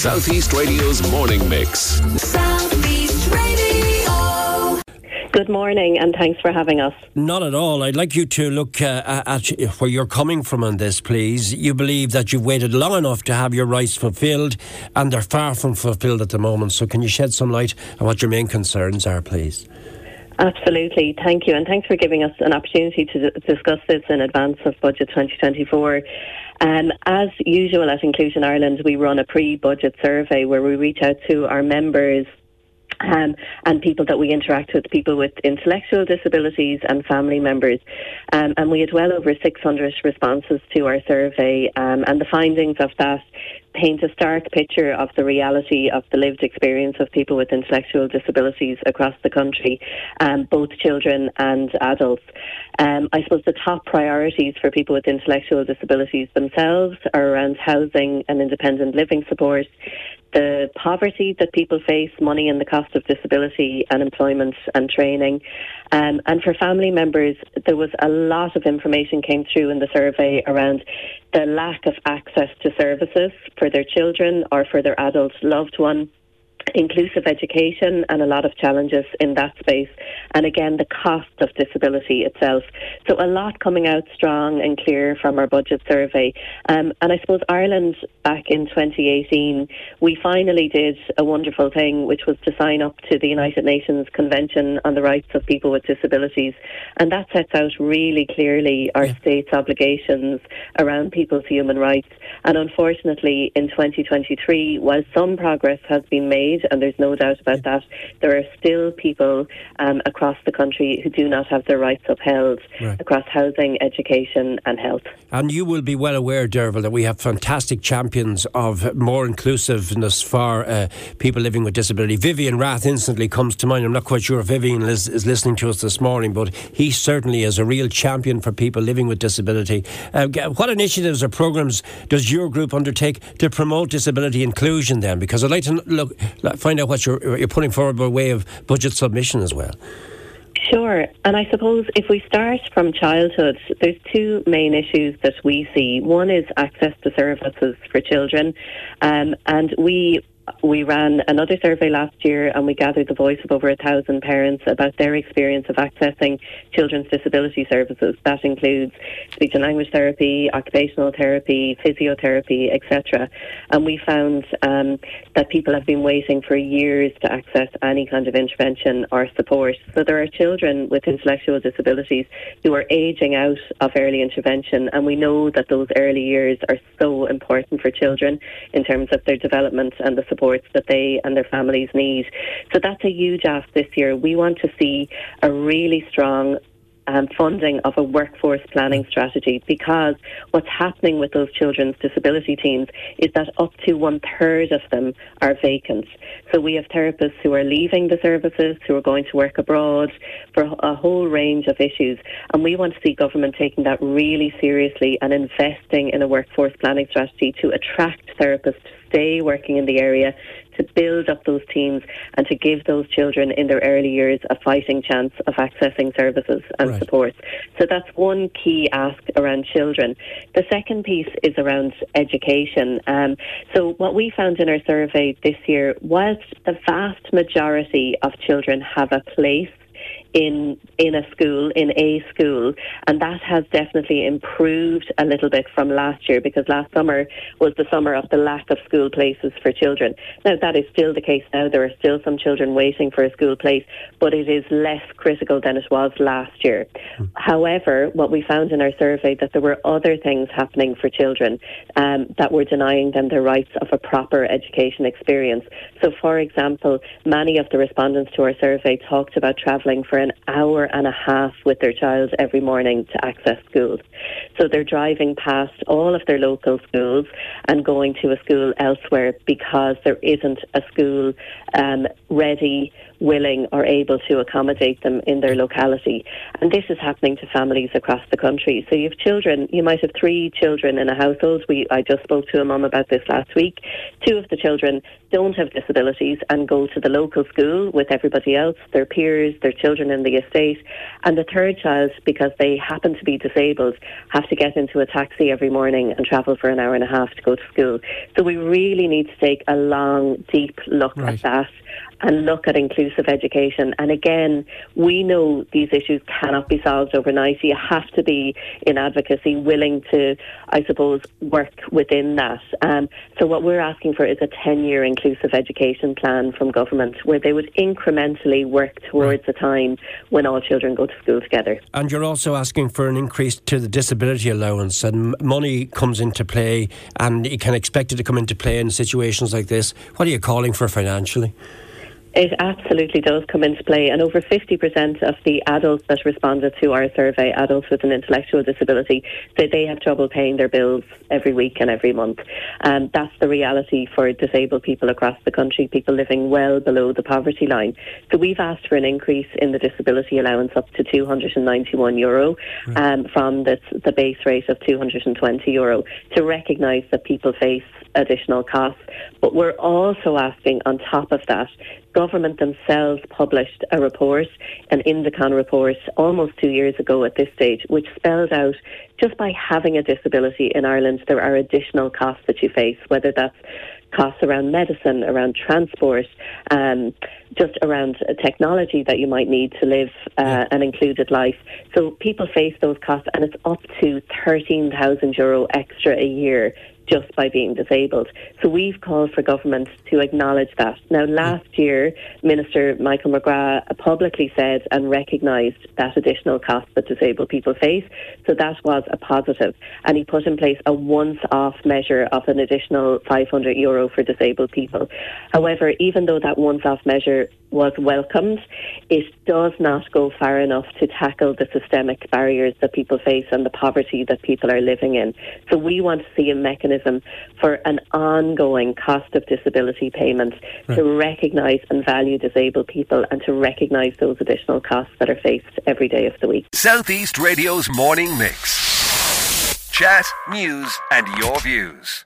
Southeast Radio's morning mix. Southeast Radio. Good morning, and thanks for having us. Not at all. I'd like you to look uh, at where you're coming from on this, please. You believe that you've waited long enough to have your rights fulfilled, and they're far from fulfilled at the moment. So, can you shed some light on what your main concerns are, please? Absolutely. Thank you. And thanks for giving us an opportunity to d- discuss this in advance of Budget 2024. Um, as usual at Inclusion Ireland, we run a pre budget survey where we reach out to our members um, and people that we interact with, people with intellectual disabilities and family members. Um, and we had well over 600 responses to our survey, um, and the findings of that paint a stark picture of the reality of the lived experience of people with intellectual disabilities across the country, um, both children and adults. Um, I suppose the top priorities for people with intellectual disabilities themselves are around housing and independent living support, the poverty that people face, money and the cost of disability and employment and training. Um, and for family members, there was a lot of information came through in the survey around the lack of access to services for their children or for their adult loved one inclusive education and a lot of challenges in that space. And again, the cost of disability itself. So a lot coming out strong and clear from our budget survey. Um, and I suppose Ireland back in 2018, we finally did a wonderful thing, which was to sign up to the United Nations Convention on the Rights of People with Disabilities. And that sets out really clearly our state's obligations around people's human rights. And unfortunately, in 2023, while some progress has been made, and there's no doubt about that. There are still people um, across the country who do not have their rights upheld Right. across housing, education, and health. And you will be well aware, Derval, that we have fantastic champions of more inclusiveness for uh, people living with disability. Vivian Rath instantly comes to mind. I'm not quite sure if Vivian is, is listening to us this morning, but he certainly is a real champion for people living with disability. Uh, what initiatives or programs does your group undertake to promote disability inclusion then? Because I'd like to look, find out what you're, you're putting forward by way of budget submission as well. Sure. And I suppose if we start from childhood, there's two main issues that we see. One is access to services for children. Um, and we we ran another survey last year and we gathered the voice of over a thousand parents about their experience of accessing children's disability services. That includes speech and language therapy, occupational therapy, physiotherapy, etc. And we found um, that people have been waiting for years to access any kind of intervention or support. So there are children with intellectual disabilities who are aging out of early intervention, and we know that those early years are so important for children in terms of their development and the supports that they and their families need. So that's a huge ask this year. We want to see a really strong um, funding of a workforce planning strategy because what's happening with those children's disability teams is that up to one third of them are vacant. So we have therapists who are leaving the services, who are going to work abroad for a whole range of issues. And we want to see government taking that really seriously and investing in a workforce planning strategy to attract therapists to stay working in the area to build up those teams and to give those children in their early years a fighting chance of accessing services and Right. support. So that's one key ask around children. The second piece is around education. Um, so what we found in our survey this year, whilst the vast majority of children have a place in in a school, in a school, and that has definitely improved a little bit from last year because last summer was the summer of the lack of school places for children. Now that is still the case now. There are still some children waiting for a school place, but it is less critical than it was last year. However, what we found in our survey that there were other things happening for children um, that were denying them the rights of a proper education experience. So, for example, many of the respondents to our survey talked about travelling for an hour and a half with their child every morning to access schools. So they're driving past all of their local schools and going to a school elsewhere because there isn't a school um, ready, willing, or able to accommodate them in their locality. And this is happening to families across the country. So you have children, you might have three children in a household. We, I just spoke to a mum about this last week. Two of the children don't have disabilities and go to the local school with everybody else, their peers, their children children in the estate, and the third child, because they happen to be disabled, have to get into a taxi every morning and travel for an hour and a half to go to school. So we really need to take a long, deep look Right. at that and look at inclusive education. And again, we know these issues cannot be solved overnight. You have to be in advocacy, willing to, I suppose, work within that. Um, so what we're asking for is a 10-year inclusive education plan from government where they would incrementally work towards a time when all children go to school together. And you're also asking for an increase to the disability allowance, and money comes into play, and you can expect it to come into play in situations like this. What are you calling for financially? It absolutely does come into play, and over 50% of the adults that responded to our survey, adults with an intellectual disability, say they have trouble paying their bills every week and every month. Um, that's the reality for disabled people across the country, people living well below the poverty line. So we've asked for an increase in the disability allowance up to 291 euro um, from the, the base rate of 220 euro to recognise that people face additional costs. But we're also asking, on top of that, government themselves published a report, an Indecon report, almost two years ago at this stage, which spelled out just by having a disability in Ireland, there are additional costs that you face, whether that's costs around medicine, around transport, um, just around technology that you might need to live uh, an included life. So people face those costs, and it's up to 13,000 euro extra a year just by being disabled. So we've called for government to acknowledge that. Now, last year, Minister Michael McGrath publicly said and recognised that additional cost that disabled people face. So that was a positive. And he put in place a once off measure of an additional 500 euro for disabled people. However, even though that once off measure was welcomed, it does not go far enough to tackle the systemic barriers that people face and the poverty that people are living in. So we want to see a mechanism for an ongoing cost of disability payment to recognise and value disabled people and to recognise those additional costs that are faced every day of the week. Southeast Radio's morning mix. Chat, news, and your views.